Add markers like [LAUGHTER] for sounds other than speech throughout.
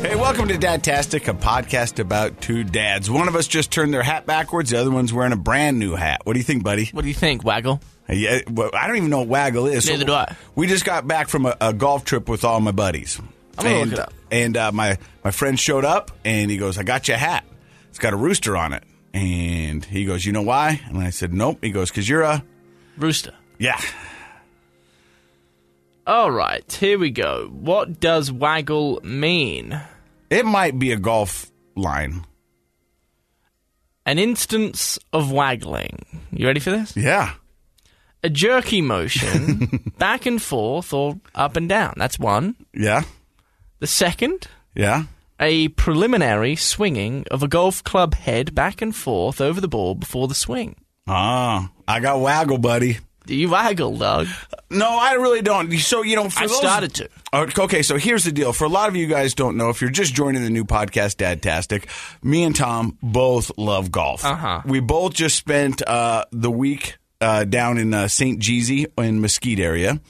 Hey, welcome to Dadtastic, a podcast about two dads. One of us just turned their hat backwards, the other one's wearing a brand new hat. What do you think, buddy? What do you think, Waggle? Yeah, well, I don't even know what waggle is. Neither do I. We just got back from a, a golf trip with all my buddies. I'm gonna look and, it up. And uh, my my friend showed up and he goes, "I got you a hat. It's got a rooster on it." And he goes, "You know why?" And I said, "Nope." He goes, "Cause you're a Rooster. yeah." All right, here we go. What does waggle mean? It might be a golf line. An instance of waggling. You ready for this? Yeah. A jerky motion [LAUGHS] back and forth or up and down. That's one. Yeah. The second, Yeah. a preliminary swinging of a golf club head back and forth over the ball before the swing. Ah, I got waggle, buddy. Do you waggle, Doug? No, I really don't. So you know, for I those- started to. Oh, Okay, so here's the deal. For a lot of you guys don't know, if you're just joining the new podcast, Dadtastic, me and Tom both love golf. Uh-huh. We both just spent uh, the week uh, down in uh, St. Jeezy in Mesquite area.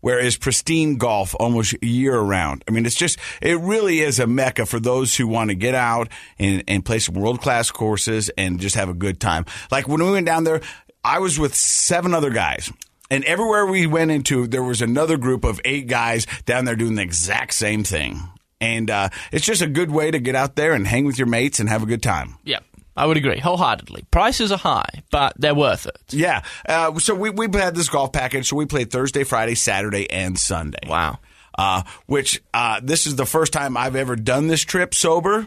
Where is pristine golf almost year round? I mean, it's just, it really is a mecca for those who want to get out and, and play some world class courses and just have a good time. Like when we went down there, I was with seven other guys. And everywhere we went into, there was another group of eight guys down there doing the exact same thing. And uh, it's just a good way to get out there and hang with your mates and have a good time. Yep. I would agree wholeheartedly. Prices are high, but they're worth it. Yeah. Uh, so we, we had this golf package. So we played Thursday, Friday, Saturday, and Sunday. Wow. Uh, which uh, this is the first time I've ever done this trip sober.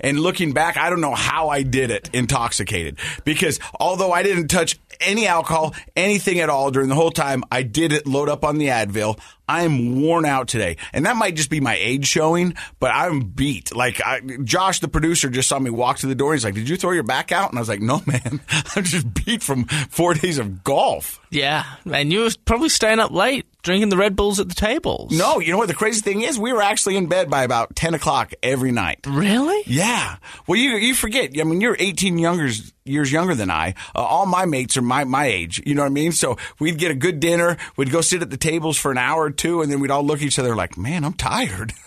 And looking back, I don't know how I did it intoxicated because although I didn't touch any alcohol, anything at all during the whole time, I did it load up on the Advil. I'm worn out today. And that might just be my age showing, but I'm beat. Like I, Josh, the producer, just saw me walk to the door. He's like, Did you throw your back out? And I was like, No, man. [LAUGHS] I'm just beat from four days of golf. Yeah, and you were probably staying up late drinking the Red Bulls at the tables. No, you know what the crazy thing is? We were actually in bed by about 10 o'clock every night. Really? Yeah. Well, you you forget. I mean, you're 18 younger, years younger than I. Uh, all my mates are my, my age. You know what I mean? So we'd get a good dinner. We'd go sit at the tables for an hour or two, and then we'd all look at each other like, man, I'm tired. [LAUGHS]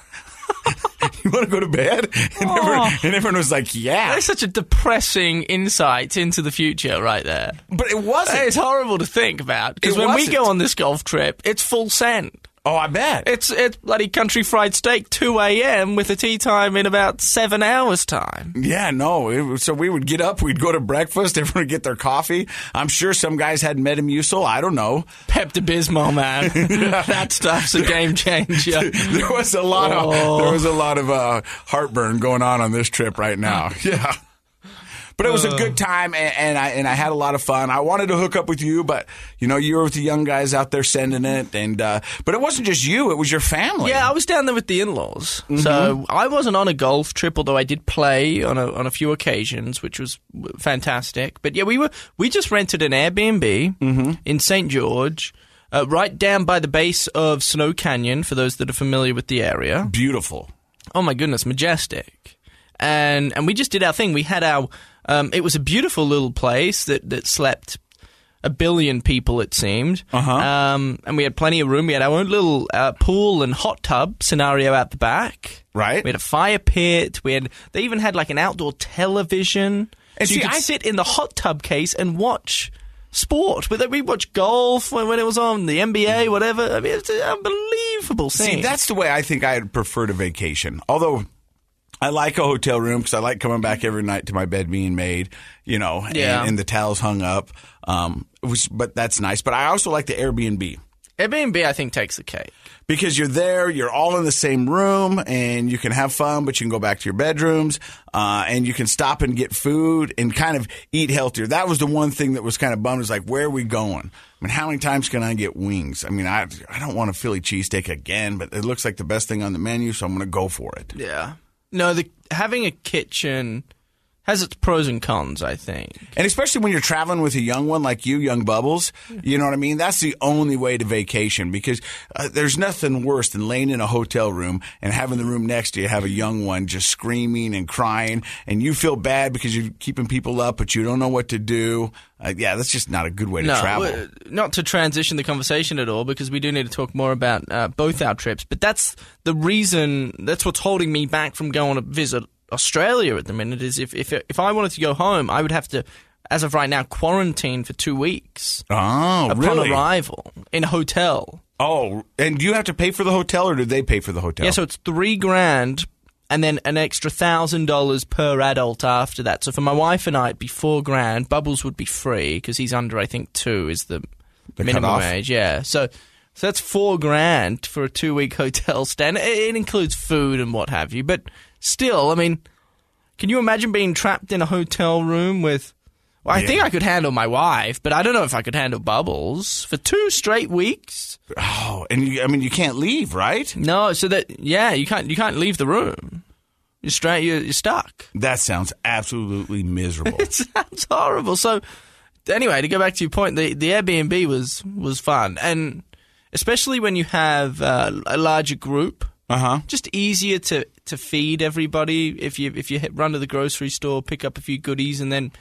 [LAUGHS] [LAUGHS] you want to go to bed? [LAUGHS] And, everyone, oh. and everyone was like, yeah. That's such a depressing insight into the future right there. But it wasn't. It's horrible to think about because when we wasn't. go on this golf trip, it's full send. Oh, I bet. It's it's bloody country fried steak, two a.m. with a tee time in about seven hours time. Yeah, no. It so we would get up, we'd go to breakfast, [LAUGHS] everyone would get their coffee. I'm sure some guys had Metamucil. I don't know. Pepto Bismol, man, [LAUGHS] [LAUGHS] that stuff's a game changer. there was a lot of there was a lot of uh, heartburn going on on this trip right now. Yeah. But it was a good time, and, and I and I had a lot of fun. I wanted to hook up with you, but you know you were with the young guys out there sending it, and uh, but it wasn't just you; it was your family. Yeah, I was down there with the in-laws, so I wasn't on a golf trip, although I did play on a on a few occasions, which was fantastic. But yeah, we were we just rented an Airbnb in St George, uh, right down by the base of Snow Canyon. For those that are familiar with the area, beautiful. oh my goodness, majestic. And and we just did our thing. We had our um, it was a beautiful little place that that slept a billion people it seemed. Uh-huh. Um, and we had plenty of room. We had our own little uh, pool and hot tub scenario out the back. Right. We had a fire pit. We had they even had like an outdoor television. And so you could I- sit in the hot tub case and watch sport. But we watched golf when, when it was on the NBA, whatever. I mean, it's an unbelievable thing. See, that's the way I think I'd prefer to vacation. Although I like a hotel room because I like coming back every night to my bed being made, you know, Yeah. and, and the towels hung up. Um, which, but that's nice. But I also like the Airbnb. Airbnb, I think, takes the cake. because you're there, you're all in the same room, and you can have fun, but you can go back to your bedrooms, uh, and you can stop and get food and kind of eat healthier. That was the one thing that was kind of bummed. Is like, where are we going? I mean, how many times can I get wings? I mean, I I don't want a Philly cheesesteak again, but it looks like the best thing on the menu, so I'm going to go for it. Yeah. No, the having a kitchen has its pros and cons. I think. And especially when you're traveling with a young one like you, young Bubbles, you know what I mean? That's the only way to vacation because uh, there's nothing worse than laying in a hotel room and having the room next to you have a young one just screaming and crying, and you feel bad because you're keeping people up, but you don't know what to do. Uh, yeah, that's just not a good way to no, travel. not to transition the conversation at all, because we do need to talk more about uh, both our trips. But that's the reason. That's what's holding me back from going to visit Australia at the minute. Is if if if I wanted to go home, I would have to, as of right now, quarantine for two weeks oh, upon really? arrival in a hotel. Oh, and do you have to pay for the hotel, or do they pay for the hotel? Yeah, so it's three grand. And then an extra thousand dollars per adult after that. So for my wife and I, it'd be four grand. Bubbles would be free because he's under, I think, two is the, The minimum age. Yeah. So, so that's four grand for a two week [LAUGHS] hotel stay. And it, it includes food and what have you. But still, I mean, can you imagine being trapped in a hotel room with? Well, I Yeah. think I could handle my wife, but I don't know if I could handle Bubbles for two straight weeks. oh, and you, I mean, you can't leave, right? No, so that yeah, you can't you can't leave the room. You're straight. You're, you're stuck. That sounds absolutely miserable. [LAUGHS] It sounds horrible. So anyway, to go back to your point, the the Airbnb was was fun, and especially when you have uh, a larger group. Uh huh. Just easier to, to feed everybody if you if you hit, run to the grocery store, pick up a few goodies, and then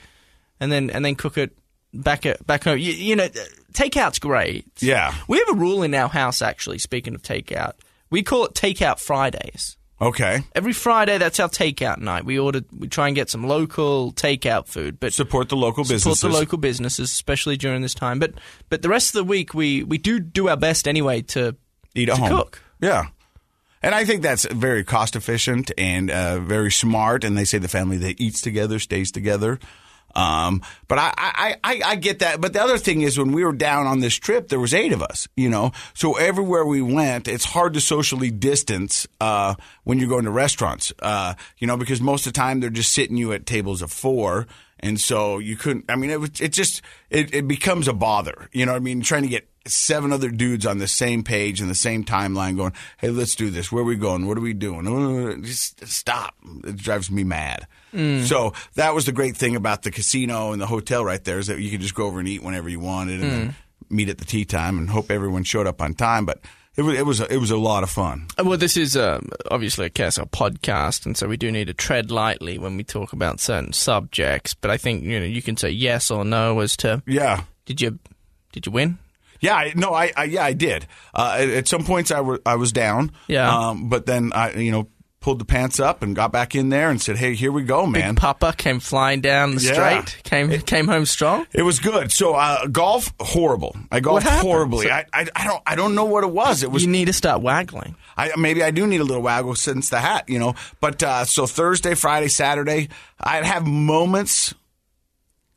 and then and then cook it back at back home. You, you know, uh, takeout's great. Yeah. we have a rule in our house. Actually, speaking of takeout, we call it Takeout Fridays. Okay. Every Friday, that's our takeout night. We order, we try and get some local takeout food, but Support the local support businesses. Support the local businesses, especially during this time. But but the rest of the week, we we do do our best anyway to Eat at to home. cook. Yeah. And I think that's very cost efficient and uh, very smart. And they say the family that eats together stays together. Um, but I, I, I, I get that. But the other thing is when we were down on this trip, there was eight of us, you know, so everywhere we went, it's hard to socially distance, uh, when you're going to restaurants, uh, you know, because most of the time they're just sitting you at tables of four. And so you couldn't, I mean, it it just, it, it becomes a bother, you know what I mean? Trying to get seven other dudes on the same page and the same timeline going, hey, let's do this. Where are we going? What are we doing? Uh, Just stop. It drives me mad. So that was the great thing about the casino and the hotel right there is that you could just go over and eat whenever you wanted and then meet at the tee time and hope everyone showed up on time. But it was, it was, a, it was a lot of fun. Uh, Well, this is um, obviously a KSL podcast, and so we do need to tread lightly when we talk about certain subjects. But I think you know you can say yes or no as to Yeah. did you did you win? Yeah, I, no, I, I yeah, I did. Uh, at, at some points, I, were, I was down. Yeah. Um, but then I, you know, pulled the pants up and got back in there and said, "Hey, here we go, man." Big Papa came flying down the Yeah. straight, came came home strong. It was good. So uh, golf, horrible. I golfed horribly. So- I, I, I don't I don't know what it was. It was You need to start waggling. I, maybe I do need a little waggle since the hat, you know. But uh, so Thursday, Friday, Saturday, I'd have moments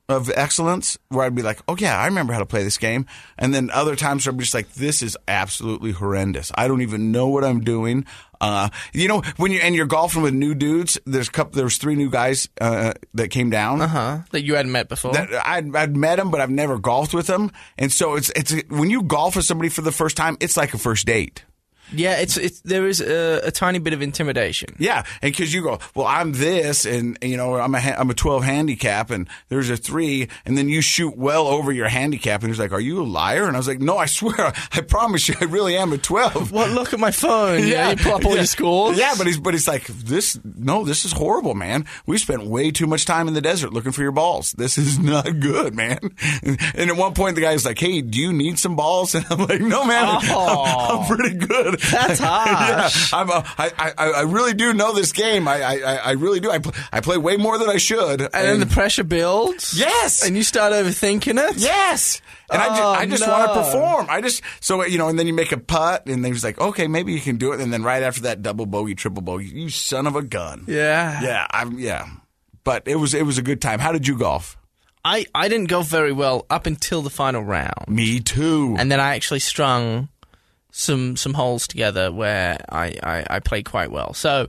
of excellence where I'd be like, "Oh yeah, I remember how to play this game," and then other times where I'm just like, "This is absolutely horrendous. I don't even know what I'm doing." Uh, you know, when you and you're golfing with new dudes, there's a couple, there was three new guys uh, that came down Huh? That you hadn't met before. that I'd, I'd met them, but I've never golfed with them. And so it's it's when you golf with somebody for the first time, it's like a first date. Yeah, it's it's there is a, a tiny bit of intimidation. Yeah, and because you go, well, I'm this, and you know, I'm a ha- I'm a 12 handicap, and there's a three, and then you shoot well over your handicap, and he's like, "Are you a liar?" And I was like, "No, I swear, [LAUGHS] I promise you, I really am a 12." Well, Look at my phone. [LAUGHS] Yeah, you pull up all yeah. your scores. Yeah, but he's but he's like this. No, this is horrible, man. We spent way too much time in the desert looking for your balls. This is not good, man. And at one point, the guy's like, "Hey, do you need some balls?" [LAUGHS] And I'm like, "No, man, Oh. I'm, I'm pretty good." [LAUGHS] That's [LAUGHS] yeah, harsh. I'm a, I, I, I really do know this game. I, I, I really do. I, pl- I play way more than I should. And then the pressure builds. Yes. And you start overthinking it. Yes. And I Oh, just, I just want to perform. I just, so, you know, and then you make a putt, and then he's like, okay, maybe you can do it. And then right after that, double bogey, triple bogey, you son of a gun. Yeah. Yeah. I'm, yeah. But it was, it was a good time. How did you golf? I, I didn't go very well up until the final round. Me too. And then I actually strung some some holes together where I, I, I played quite well. So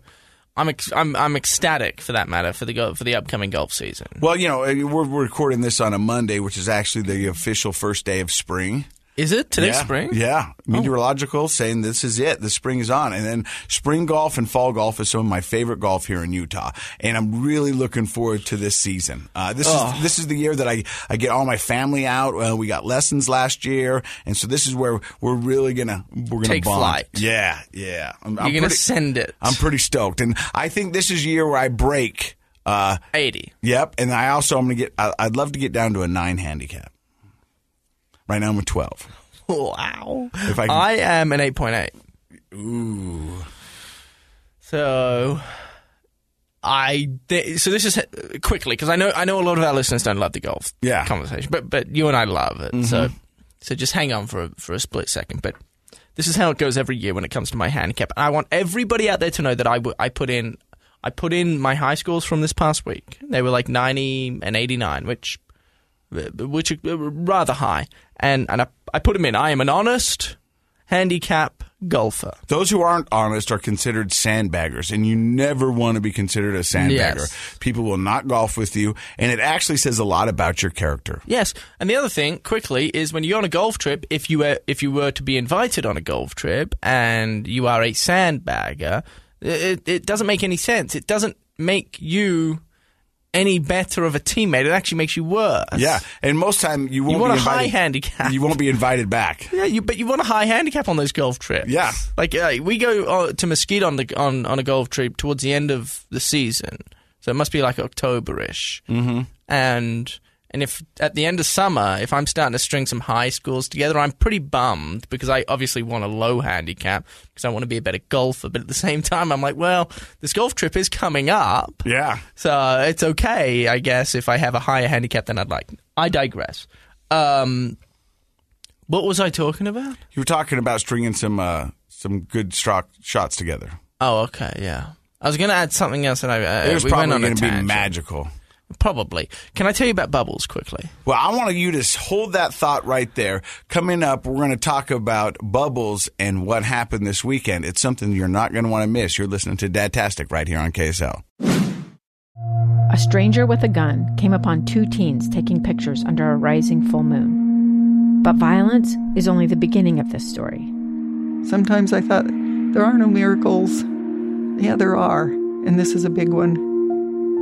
I'm ex- I'm I'm ecstatic for that matter for the go- for the upcoming golf season. well, you know, we're recording this on a Monday, which is actually the official first day of spring. Is it today's yeah. spring? Oh. Yeah. Meteorological saying this is it. The spring is on. And then spring golf and fall golf is some of my favorite golf here in Utah. And I'm really looking forward to this season. Uh, this Oh. is this is the year that I, I get all my family out. Uh, we got lessons last year. And so this is where we're really gonna we're gonna Take bond. flight. Yeah, yeah. I'm, You're I'm gonna pretty, send it. I'm pretty stoked. And I think this is a year where I break uh, eighty. Yep, and I also I'm gonna get. I, I'd love to get down to a nine handicap. Right now I'm a twelve. Wow. If I can- I am an eight point eight. Ooh. So I th- so this is quickly because I know I know a lot of our listeners don't love the golf Yeah. Mm-hmm. conversation, but but you and I love it. So so just hang on for a, for a split second. But this is how it goes every year when it comes to my handicap. And I want everybody out there to know that I, w- I put in I put in my high scores from this past week. They were like ninety and eighty nine, which which are rather high, and and I, I put him in. I am an honest handicap golfer. Those who aren't honest are considered sandbaggers, and you never want to be considered a sandbagger. Yes. People will not golf with you, and it actually says a lot about your character. Yes, and the other thing, quickly, is when you're on a golf trip, if you were if you were to be invited on a golf trip and you are a sandbagger, it, it doesn't make any sense. It doesn't make you any better of a teammate. It actually makes you worse. Yeah, and most time you won't you want be a high handicap. You won't be invited back. [LAUGHS] Yeah, you, but you want a high handicap on those golf trips. Yeah. like uh, we go uh, to Mesquite on the on on a golf trip towards the end of the season, so it must be like Octoberish. Mm-hmm. And and if at the end of summer, if I'm starting to string some high scores together, I'm pretty bummed because I obviously want a low handicap because I want to be a better golfer. But at the same time, I'm like, well, this golf trip is coming up. Yeah. So it's okay, I guess, if I have a higher handicap than I'd like. I digress. Um, what was I talking about? You were talking about stringing some uh, some good strock shots together. Oh, okay, yeah. I was going to add something else, and I uh, It was we probably going to be magical. Probably. Can I tell you about bubbles quickly? Well, I want you to hold that thought right there. Coming up, we're going to talk about bubbles and what happened this weekend. It's something you're not going to want to miss. You're listening to Dadtastic right here on KSL. A stranger with a gun came upon two teens taking pictures under a rising full moon. But violence is only the beginning of this story. Sometimes I thought, there are no miracles. Yeah, there are. And this is a big one.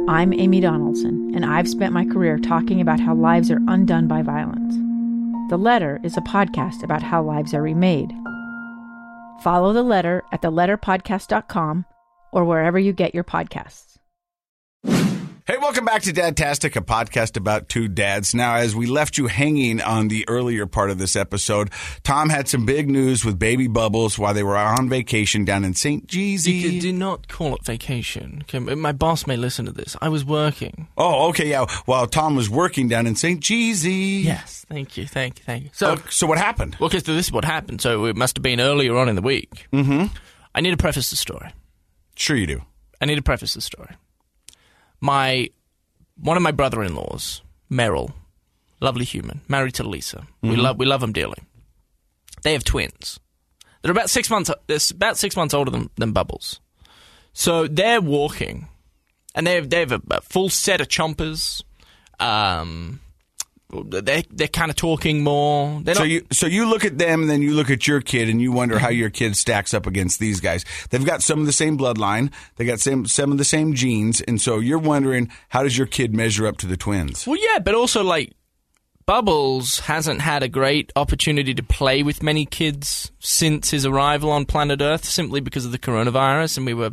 I'm Amy Donaldson, and I've spent my career talking about how lives are undone by violence. The Letter is a podcast about how lives are remade. Follow The Letter at theletterpodcast.com or wherever you get your podcasts. Hey, welcome back to Dadtastic, a podcast about two dads. Now, as we left you hanging on the earlier part of this episode, Tom had some big news with baby Bubbles while they were on vacation down in St. You Jeezy. do not call it vacation. Okay, my boss may listen to this. I was working. Oh, okay, yeah. While Tom was working down in St. Jeezy. Yes, thank you, thank you, thank you. So, So, so what happened? well, 'cause this is what happened. So it must have been earlier on in the week. Mm-hmm. I need to preface the story. Sure, you do. I need to preface the story. My one of my brother-in-laws, Merrill, lovely human, married to Lisa. We love we love them dearly. They have twins. They're about six months. They're about six months older than, than Bubbles. So they're walking, and they have they have a, a full set of chompers. Um, they they're kind of talking more. They're So not, you so you look at them, and then you look at your kid, and you wonder how your kid stacks up against these guys. They've got some of the same bloodline, they got some some of the same genes, and so you're wondering how does your kid measure up to the twins? Well, yeah, but also like Bubbles hasn't had a great opportunity to play with many kids since his arrival on planet Earth, simply because of the coronavirus, and we were,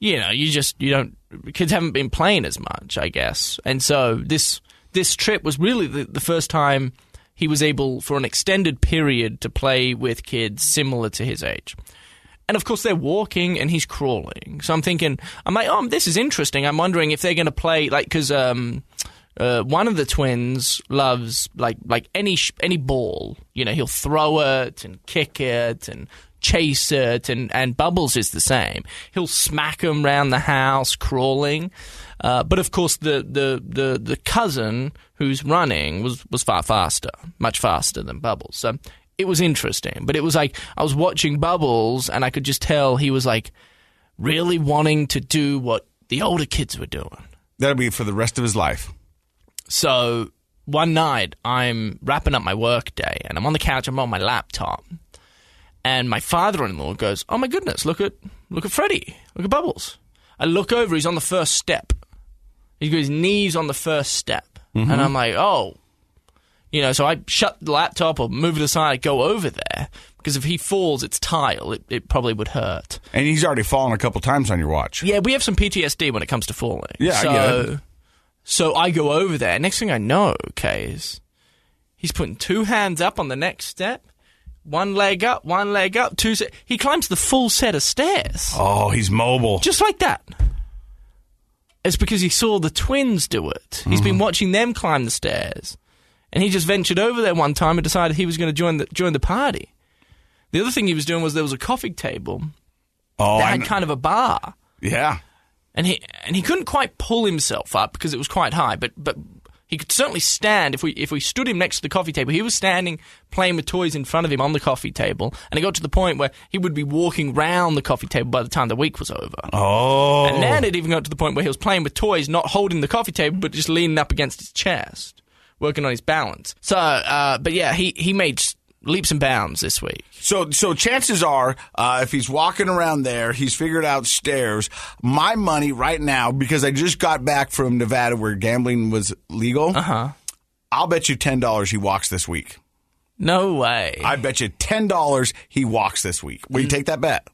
you know, you just you don't kids haven't been playing as much, I guess, and so this this trip was really the, the first time he was able for an extended period to play with kids similar to his age. and of course they're walking and he's crawling. So I'm thinking, I'm like, oh, this is interesting. I'm wondering if they're going to play like because um, uh, one of the twins loves like like any sh- any ball. You know, he'll throw it and kick it and chase it, and and Bubbles is the same. He'll smack him round the house crawling. Uh, but of course, the, the, the, the cousin who's running was, was far faster, much faster than Bubbles. So it was interesting. But it was like I was watching Bubbles, and I could just tell he was like really wanting to do what the older kids were doing. That'll be for the rest of his life. So one night, I'm wrapping up my work day, and I'm on the couch. I'm on my laptop, and my father-in-law goes, "Oh my goodness, look at look at Freddie, look at Bubbles." I look over. He's on the first step. He's got his knees on the first step, mm-hmm. and I'm like, "Oh." You know, so I shut the laptop or move it aside, I go over there because if he falls, it's tile. It, it probably would hurt. And he's already fallen a couple times on your watch. Yeah, we have some PTSD when it comes to falling. Yeah, so, it. So I go over there. Next thing I know, okay, is he's putting two hands up on the next step, one leg up, one leg up, two. Se- he climbs the full set of stairs, Oh, he's mobile. just like that. It's because he saw the twins do it. He's Mm-hmm. been watching them climb the stairs, and he just ventured over there one time and decided he was going to join the join the party. The other thing he was doing was there was a coffee table oh, that had kind of a bar yeah. and he and he couldn't quite pull himself up because it was quite high, but but he could certainly stand if we if we stood him next to the coffee table. He was standing playing with toys in front of him on the coffee table, and it got to the point where he would be walking round the coffee table by the time the week was over. Oh. And then it even got to the point where he was playing with toys, not holding the coffee table, but just leaning up against his chest, working on his balance. So, uh, but yeah, he he made leaps and bounds this week. So, so chances are, uh, if he's walking around there, he's figured out stairs. My money right now, because I just got back from Nevada where gambling was legal. Uh Uh-huh. huh. I'll bet you ten dollars he walks this week. No way. I bet you ten dollars he walks this week. Will you take that bet?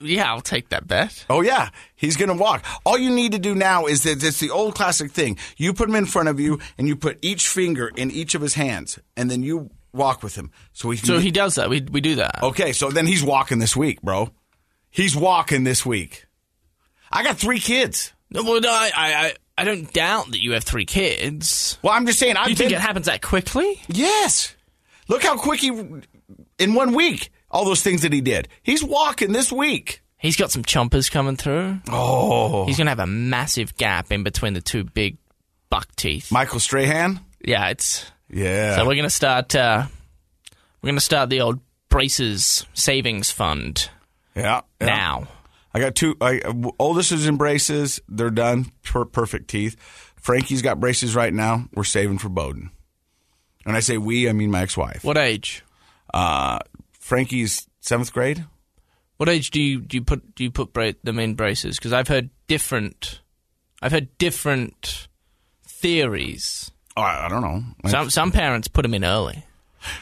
yeah, I'll take that bet. Oh yeah, he's gonna walk. All you need to do now is that it's the old classic thing. You put him in front of you, and you put each finger in each of his hands, and then you walk with him. So he. So he does that. We we do that. Okay, so then he's walking this week, bro. He's walking this week. I got three kids. No, Well, no, I, I, I- don't doubt that you have three kids. Well, I'm just saying. I've you think been- it happens that quickly? Yes. Look how quick he in one week. All those things that he did. He's walking this week. He's got some chompers coming through. Oh, He's going to have a massive gap in between the two big buck teeth. Michael Strahan. yeah, it's. Yeah. So we're going to start. Uh, we're going to start the old braces savings fund yeah, yeah. now. I got two. I, oldest is in braces. They're done. Per, perfect teeth. Frankie's got braces right now. We're saving for Bowden. When I say we, I mean my ex-wife. What age? Uh, Frankie's seventh grade. What age do you do you put do you put bra- them in braces? Because I've heard different. I've heard different theories. I, I don't know. Some some parents put them in early.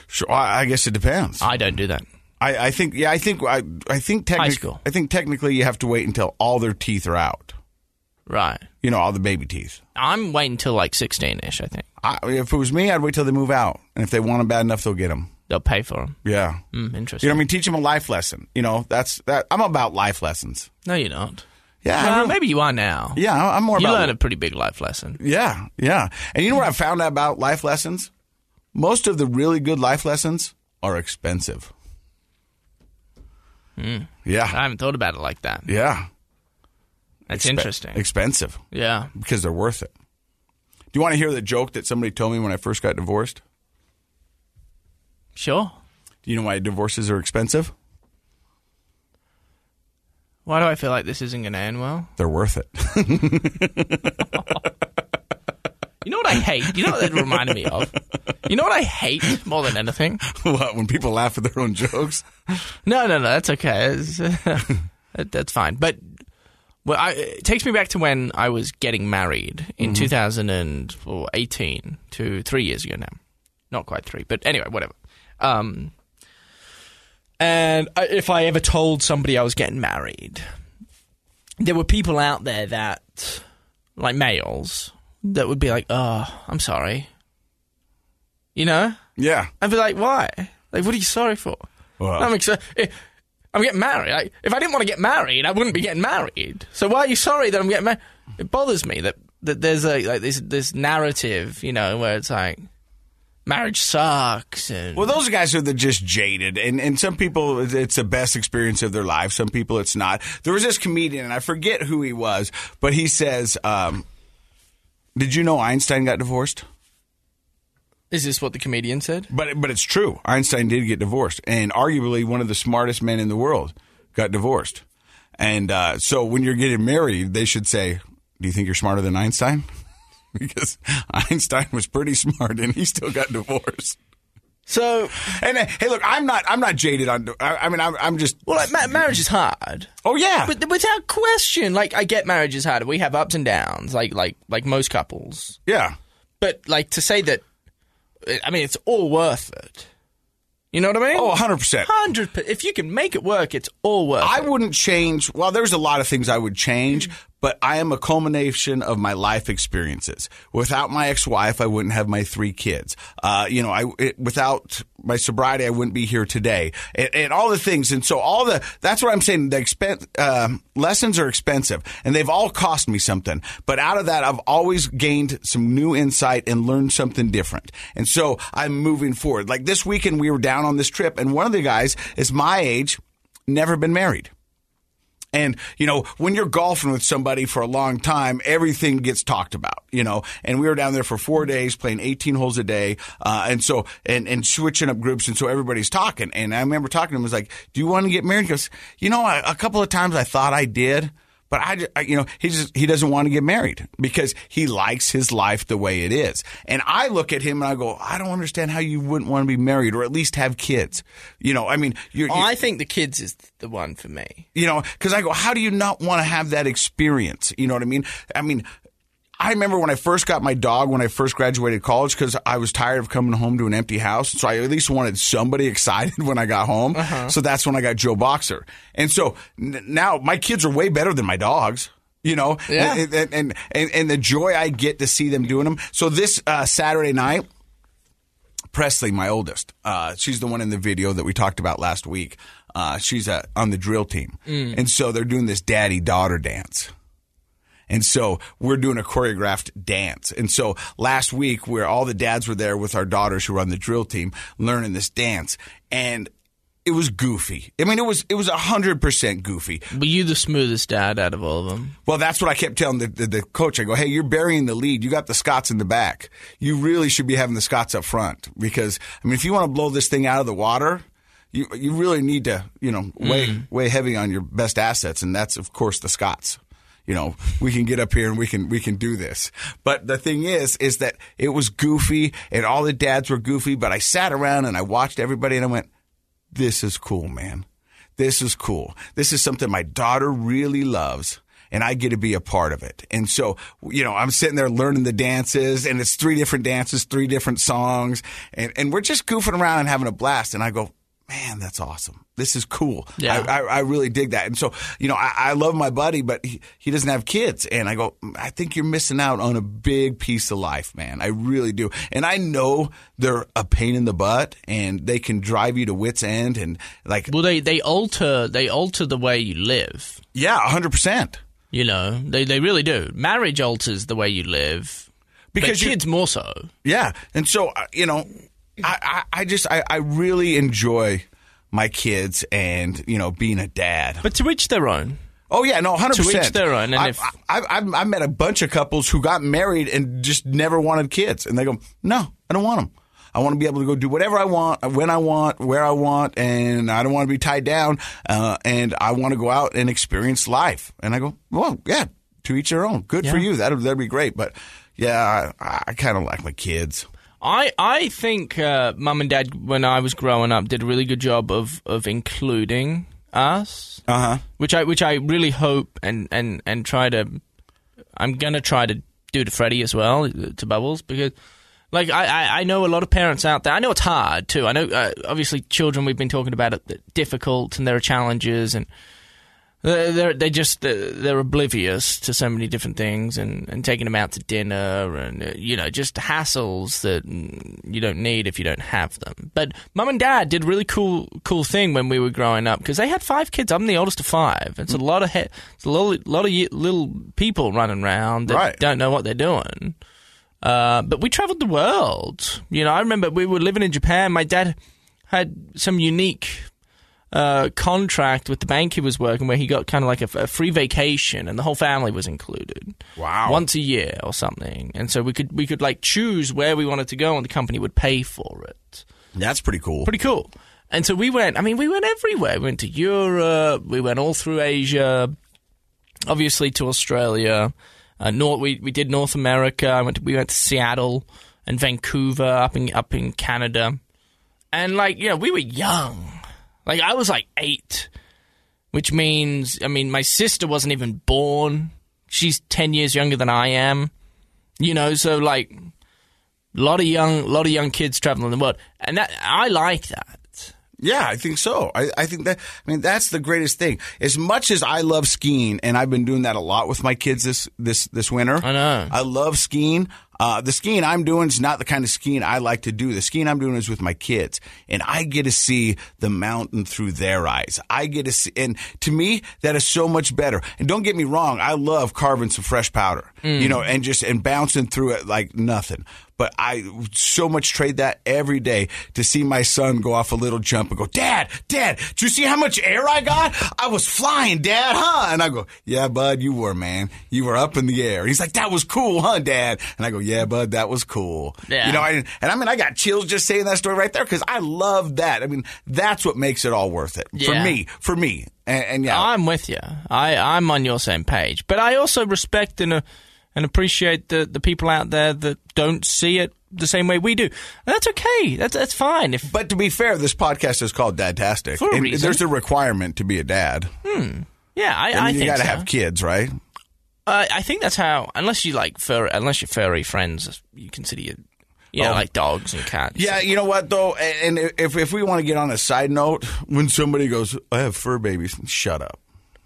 Sure, I, I guess it depends. I don't do that. I, I think yeah, I think I, I think High technically school. I think technically you have to wait until all their teeth are out. Right. You know, all the baby teeth. I'm waiting till like 16 ish, I think. I, if it was me, I'd wait till they move out, and if they want them bad enough, they'll get them. They'll pay for them. Yeah, Mm, you know, what I mean, teach them a life lesson. You know, that's that. I'm about life lessons. no, you're not. Yeah, Well, really- maybe you are now. yeah, I'm more You about learn a pretty big life lesson. Yeah, yeah. And you know what I found out about life lessons? Most of the really good life lessons are expensive. Hmm. Yeah, I haven't thought about it like that. yeah. That's Expe- interesting. Expensive yeah. because they're worth it. Do you want to hear the joke that somebody told me when I first got divorced? Sure. Do you know why divorces are expensive? Why do I feel like this isn't going to end well? They're worth it. [LAUGHS] You know what I hate? You know what that reminded me of? You know what I hate more than anything? what, when people laugh at their own jokes? No, no, no. That's okay. [LAUGHS] That's fine. But well, I, it takes me back to when I was getting married in 2018 to three years ago now. Not quite three, but anyway, whatever. Um, and if I ever told somebody I was getting married, there were people out there that, like males, that would be like, "Oh, I'm sorry," you know. Yeah. I'd be like, "Why? Like, what are you sorry for?" Well, I'm excited. Eh, I'm getting married. I, if I didn't want to get married, I wouldn't be getting married. So why are you sorry that I'm getting married? It bothers me that, that there's a like this this narrative, you know, where it's like marriage sucks and Well, those are guys who are just jaded, and and some people it's the best experience of their life. Some people it's not. There was this comedian, and I forget who he was, but he says, um, "Did you know Einstein got divorced?" is this what the comedian said? But but it's true. Einstein did get divorced, and arguably one of the smartest men in the world got divorced. And uh, so when you're getting married, they should say, "Do you think you're smarter than Einstein?" [LAUGHS] because Einstein was pretty smart, and he still got divorced. So And uh, hey, look, I'm not I'm not jaded on. I, I mean, I'm, I'm just. well, like, ma- marriage is hard. Oh yeah, But without question, like I get marriage is hard. We have ups and downs, like like like most couples. yeah. But like to say that, I mean, it's all worth it. You know what I mean? Oh, 100 percent. hundred. If you can make it work, it's all worth I it. I wouldn't change. Well, there's a lot of things I would change, but I am a culmination of my life experiences. Without my ex-wife, I wouldn't have my three kids. Uh, you know, I it, without my sobriety, I wouldn't be here today, and, and all the things. And so, all the that's what I'm saying. The uh, lessons are expensive, and they've all cost me something. But out of that, I've always gained some new insight and learned something different. And so, I'm moving forward. Like this weekend, we were down on this trip, and one of the guys is my age, never been married. And, you know, when you're golfing with somebody for a long time, everything gets talked about, you know. And we were down there for four days playing 18 holes a day. Uh, and so, and, and switching up groups. And so everybody's talking. And I remember talking to him, I was like, do you want to get married? He goes, you know, a, a couple of times I thought I did. But I, I- you know, he just he doesn't want to get married because he likes his life the way it is. And I look at him and I go, I don't understand how you wouldn't want to be married or at least have kids. You know, I mean, you're, Oh, you I think the kids is the one for me. you know, because I go, how do you not want to have that experience? You know what I mean? I mean, I remember when I first got my dog when I first graduated college because I was tired of coming home to an empty house. So I at least wanted somebody [LAUGHS] excited when I got home. So that's when I got Joe Boxer. And so n- now my kids are way better than my dogs. You know, Yeah. and, and, and and the joy I get to see them doing them. So this uh, Saturday night, Presley, my oldest, uh, she's the one in the video that we talked about last week. Uh, she's uh, on the drill team, and so they're doing this daddy daughter dance. And so we're doing a choreographed dance. And so last week, where all the dads were there with our daughters who were on the drill team learning this dance, and it was goofy. I mean, it was it was hundred percent goofy. But you the smoothest dad out of all of them. Well, that's what I kept telling the, the, the coach. I go, hey, you're burying the lead. You got the Scots in the back. You really should be having the Scots up front because I mean, if you want to blow this thing out of the water, you you really need to you know weigh mm. weigh heavy on your best assets, and that's of course the Scots. You know, we can get up here and we can we can do this. But the thing is, is that it was goofy, and all the dads were goofy. But I sat around and I watched everybody, and I went, this is cool, man. This is cool. This is something my daughter really loves. And I get to be a part of it. And so, you know, I'm sitting there learning the dances and it's three different dances, three different songs. And, and we're just goofing around and having a blast. And I go, man, that's awesome. This is cool. Yeah. I, I, I really dig that. And so, you know, I, I love my buddy, but he, he doesn't have kids. And I go, I think you're missing out on a big piece of life, man. I really do. And I know they're a pain in the butt and they can drive you to wits end and like, Well, they, they alter they alter the way you live. yeah, hundred percent. You know, they they really do. Marriage alters the way you live. Because you- kids more so. Yeah. And so, uh, you know, I, I, I just, I, I really enjoy my kids and, you know, being a dad. But to each their own. Oh yeah, no, hundred percent. To each their own, and I, if- I, I, I met a bunch of couples who got married and just never wanted kids, and they go, "No, I don't want them. I want to be able to go do whatever I want, when I want, where I want, and I don't want to be tied down. Uh, and I want to go out and experience life." And I go, "Well, yeah, to each their own. Good for you. That that'd be great." But yeah, I, I kind of like my kids. I I think uh, mum and dad when I was growing up did a really good job of of including us, Uh huh. which I which I really hope and and and try to. I'm gonna try to do to Freddie as well to Bubbles because. Like I, I, I know a lot of parents out there. I know it's hard too. I know uh, obviously children we've been talking about it difficult and there are challenges and They're, they're just they're, they're oblivious to so many different things, and, and taking them out to dinner, and uh, you know just hassles that you don't need if you don't have them. But mum and dad did a really cool cool thing when we were growing up because they had five kids. I'm the oldest of five. It's a lot of he- it's a lot, lot of little people running around that Right. don't know what they're doing. Uh, but we traveled the world. You know, I remember we were living in Japan. My dad had some unique uh, contract with the bank he was working where he got kind of like a, a free vacation and the whole family was included. Wow. Once a year or something. And so we could we could like choose where we wanted to go and the company would pay for it. That's pretty cool. Pretty cool. And so we went, I mean, we went everywhere. We went to Europe, we went all through Asia, obviously to Australia. Uh, North, we, we did North America. I went to, we went to Seattle and Vancouver up in, up in Canada. And like, you know, we were young. Like, I was like eight, which means, I mean, my sister wasn't even born. She's 10 years younger than I am. You know, so like, a lot of young, lot of young kids traveling the world, and that I like that. Yeah, I think so. I, I think that, I mean, that's the greatest thing. As much as I love skiing, and I've been doing that a lot with my kids this, this, this winter. I know. I love skiing. Uh, the skiing I'm doing is not the kind of skiing I like to do. The skiing I'm doing is with my kids, and I get to see the mountain through their eyes. I get to see, and to me, that is so much better. And don't get me wrong, I love carving some fresh powder, you know, and just and bouncing through it like nothing. But I so much trade that every day to see my son go off a little jump and go, Dad, Dad, do you see how much air I got? I was flying, Dad, huh? And I go, Yeah, bud, you were, man. You were up in the air. He's like, That was cool, huh, Dad? And I go, Yeah, bud, that was cool. Yeah. You know, I, and I mean, I got chills just saying that story right there because I love that. I mean, that's what makes it all worth it for me. For me, and, and yeah, I'm with you. I I'm on your same page, but I also respect and uh, and appreciate the the people out there that don't see it the same way we do. And that's okay. That's that's fine. If But to be fair, this podcast is called Dadtastic. For a reason. There's a requirement to be a dad. yeah, I, I I you think got to so. have kids, right? Uh, I think that's how. Unless you like fur, unless you're furry friends, you consider you, know, Oh. like dogs and cats. Yeah, you know what though, and and if if we want to get on a side note, when somebody goes, "I have fur babies," shut up.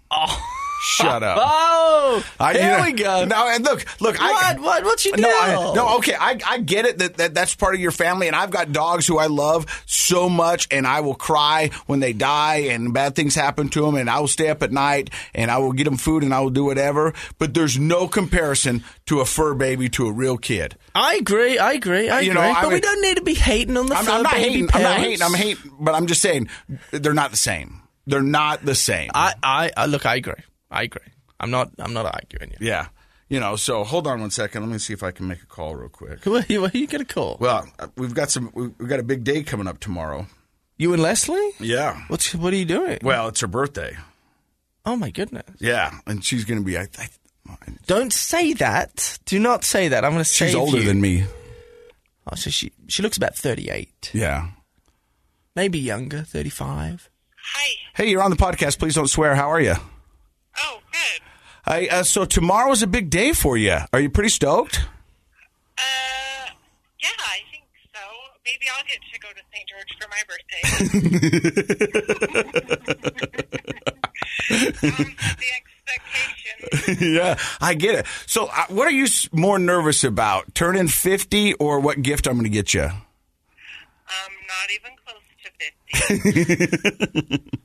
Oh. Shut up. Oh, I- here you know- we go. No, and look, look. I, What? What? What's your deal? No, I, no, okay, I, I get it that, that that's part of your family, and I've got dogs who I love so much, and I will cry when they die and bad things happen to them, and I will stay up at night and I will get them food and I will do whatever. But there's no comparison to a fur baby to a real kid. I agree. I agree. I You agree. know, but we don't need to be hating on the I'm, fur I'm not baby hating. I'm not hating. I'm hating. But I'm just saying they're not the same. They're not the same. I, I, I look. I agree. I agree. I'm not. I'm not arguing you. yeah. You know. So hold on one second. Let me see if I can make a call real quick. [LAUGHS] Who are you, who are you gonna call? Well, uh, we've got some. we- We've got a big day coming up tomorrow. You and Leslie? Yeah. What's what are you doing? Well, it's her birthday. oh my goodness! Yeah, and she's going to be. I, I, Don't say that. Do not say that. I'm gonna save she's older you. than me. Oh, so she she looks about 38, Yeah. maybe younger, 35. Hi. Hey, you're on the podcast. Please don't swear. How are you? Oh, good. I, uh, so tomorrow's a big day for you. Are you pretty stoked? Uh, yeah, I think so. Maybe I'll get to go to St. George for my birthday. [LAUGHS] um, the expectation. yeah, I get it. So, uh, what are you more nervous about? Turning 50 or what gift I'm going to get you? Um, not even close to 50. [LAUGHS]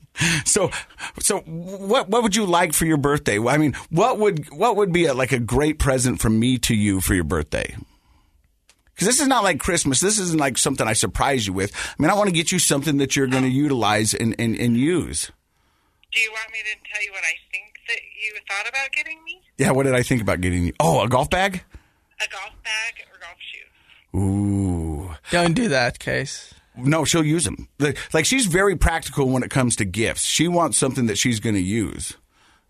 So, so what what would you like for your birthday? I mean, what would what would be a, like a great present from me to you for your birthday? Because this is not like Christmas. This isn't like something I surprise you with. I mean, I want to get you something that you're going to utilize and, and, and use. Do you want me to tell you what I think that you thought about getting me? Yeah, what did I think about getting you? Oh, a golf bag? A golf bag or golf shoes? Ooh. Don't do that, Case. No, she'll use them. Like, like she's very practical when it comes to gifts. She wants something that she's going to use.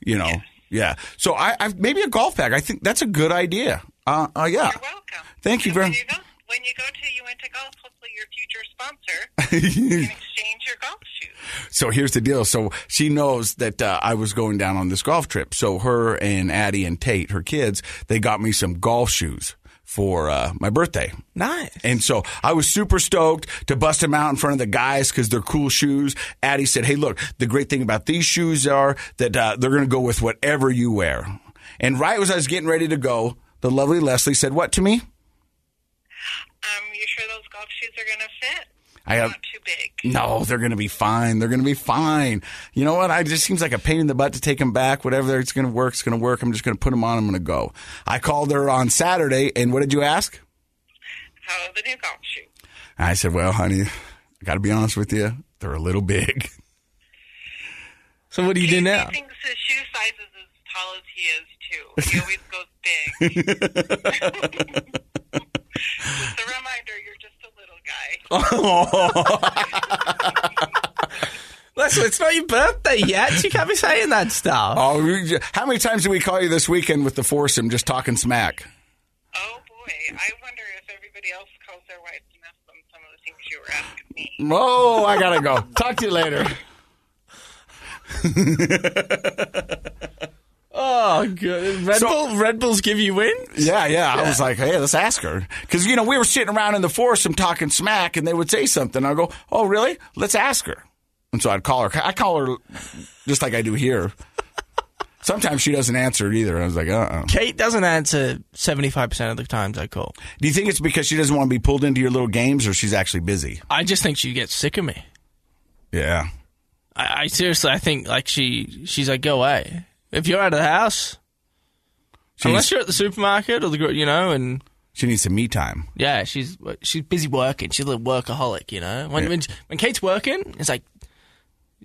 You know, yeah. So I, I maybe a golf bag. I think that's a good idea. Uh, uh yeah. You're welcome. Thank you And very- when you go, when you go to Uinta Golf, hopefully your future sponsor [LAUGHS] can exchange your golf shoes. So here's the deal. So she knows that uh, I was going down on this golf trip. So her and Addie and Tate, her kids, they got me some golf shoes for uh, my birthday. Nice. And so I was super stoked to bust them out in front of the guys because they're cool shoes. Addie said, "Hey, look, the great thing about these shoes are that uh, they're going to go with whatever you wear." And right as I was getting ready to go, the lovely Leslie said, "What to me?" Um, you sure those golf shoes are going to fit? I have Not too big. no, they're going to be fine. They're going to be fine. You know what? I just seems like a pain in the butt to take them back. Whatever it's going to work, it's going to work. I'm just going to put them on. I'm going to go. I called her on Saturday, and what did you ask? How the new golf shoes? I said, "Well, honey, I got to be honest with you. They're a little big." So what do you do now? He thinks his shoe size is as tall as he is, too. He always goes big. [LAUGHS] [LAUGHS] just a reminder, you're just a little guy. [LAUGHS] [LAUGHS] Listen, it's not your birthday yet. You can't be saying that stuff. Oh, how many times did we call you this weekend with the foursome just talking smack? Oh boy, I wonder if everybody else calls their wives and asks them some of the things you were asking me. Oh, I gotta go. Talk to you later. [LAUGHS] Oh, good. Red So- Bull. Red Bulls give you wins. Yeah, yeah. I was like, hey, let's ask her because you know we were sitting around in the forest foursome talking smack, and they would say something. I go, oh, really? Let's ask her. And so I'd call her. I call her just like I do here. Sometimes she doesn't answer it either. I was like, uh, uh Kate doesn't answer seventy-five percent of the times I call. Do you think it's because she doesn't want to be pulled into your little games, or she's actually busy? I just think she gets sick of me. Yeah. I, I seriously, I think like she, she's like, go away. If you're out of the house, She unless needs, you're at the supermarket or the, you know, and she needs some me time. yeah, she's she's busy working. She's a little workaholic, you know. When Yeah. when, when Kate's working, it's like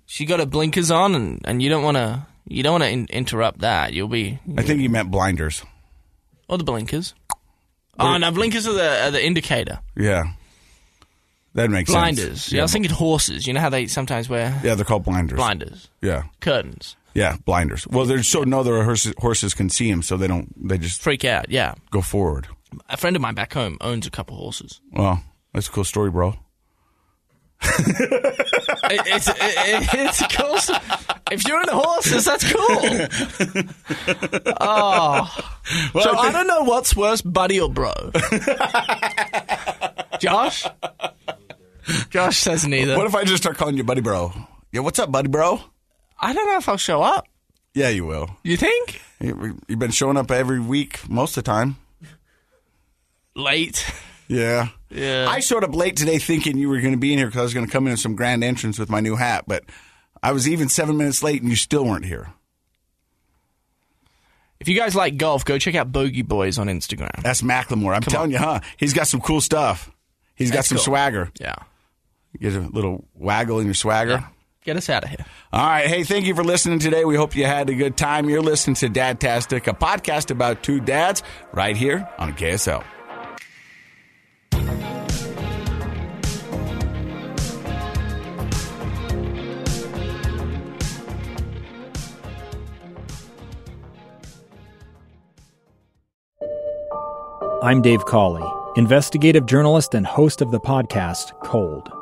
she got her blinkers on, and, and you don't want to you don't want to in, interrupt that. You'll be I think you meant blinders. or the blinkers. Oh no, blinkers are the are the indicator. Yeah. That makes sense. Blinders. Yeah, I was thinking horses. You know how they sometimes wear Yeah, they're called blinders. blinders, Yeah. curtains, Yeah, blinders. Well, they're so no other horses, horses can see them, so they don't. They just freak out. Yeah, go forward. a friend of mine back home owns a couple horses. Well, that's a cool story, bro. [LAUGHS] It, it's it, it's cool. If you're into horses, that's cool. [LAUGHS] Oh, so I don't know what's worse, buddy or bro. [LAUGHS] Josh. Josh says neither. What if I just start calling you buddy, bro? Yeah, what's up, buddy, bro? I don't know if I'll show up. Yeah, you will. You think? You- You've been showing up every week most of the time. Late. Yeah. Yeah. I showed up late today thinking you were going to be in here because I was going to come in with some grand entrance with my new hat, but I was even seven minutes late and you still weren't here. If you guys like golf, go check out Bogey Boys on Instagram. That's Macklemore. I'm telling you, huh? He's got some cool stuff. He's got That's some cool. swagger. Yeah. Get a little waggle in your swagger. Get us out of here. All right. Hey, thank you for listening today. We hope you had a good time. You're listening to Dadtastic, a podcast about two dads right here on KSL. I'm Dave Cawley, investigative journalist and host of the podcast Cold.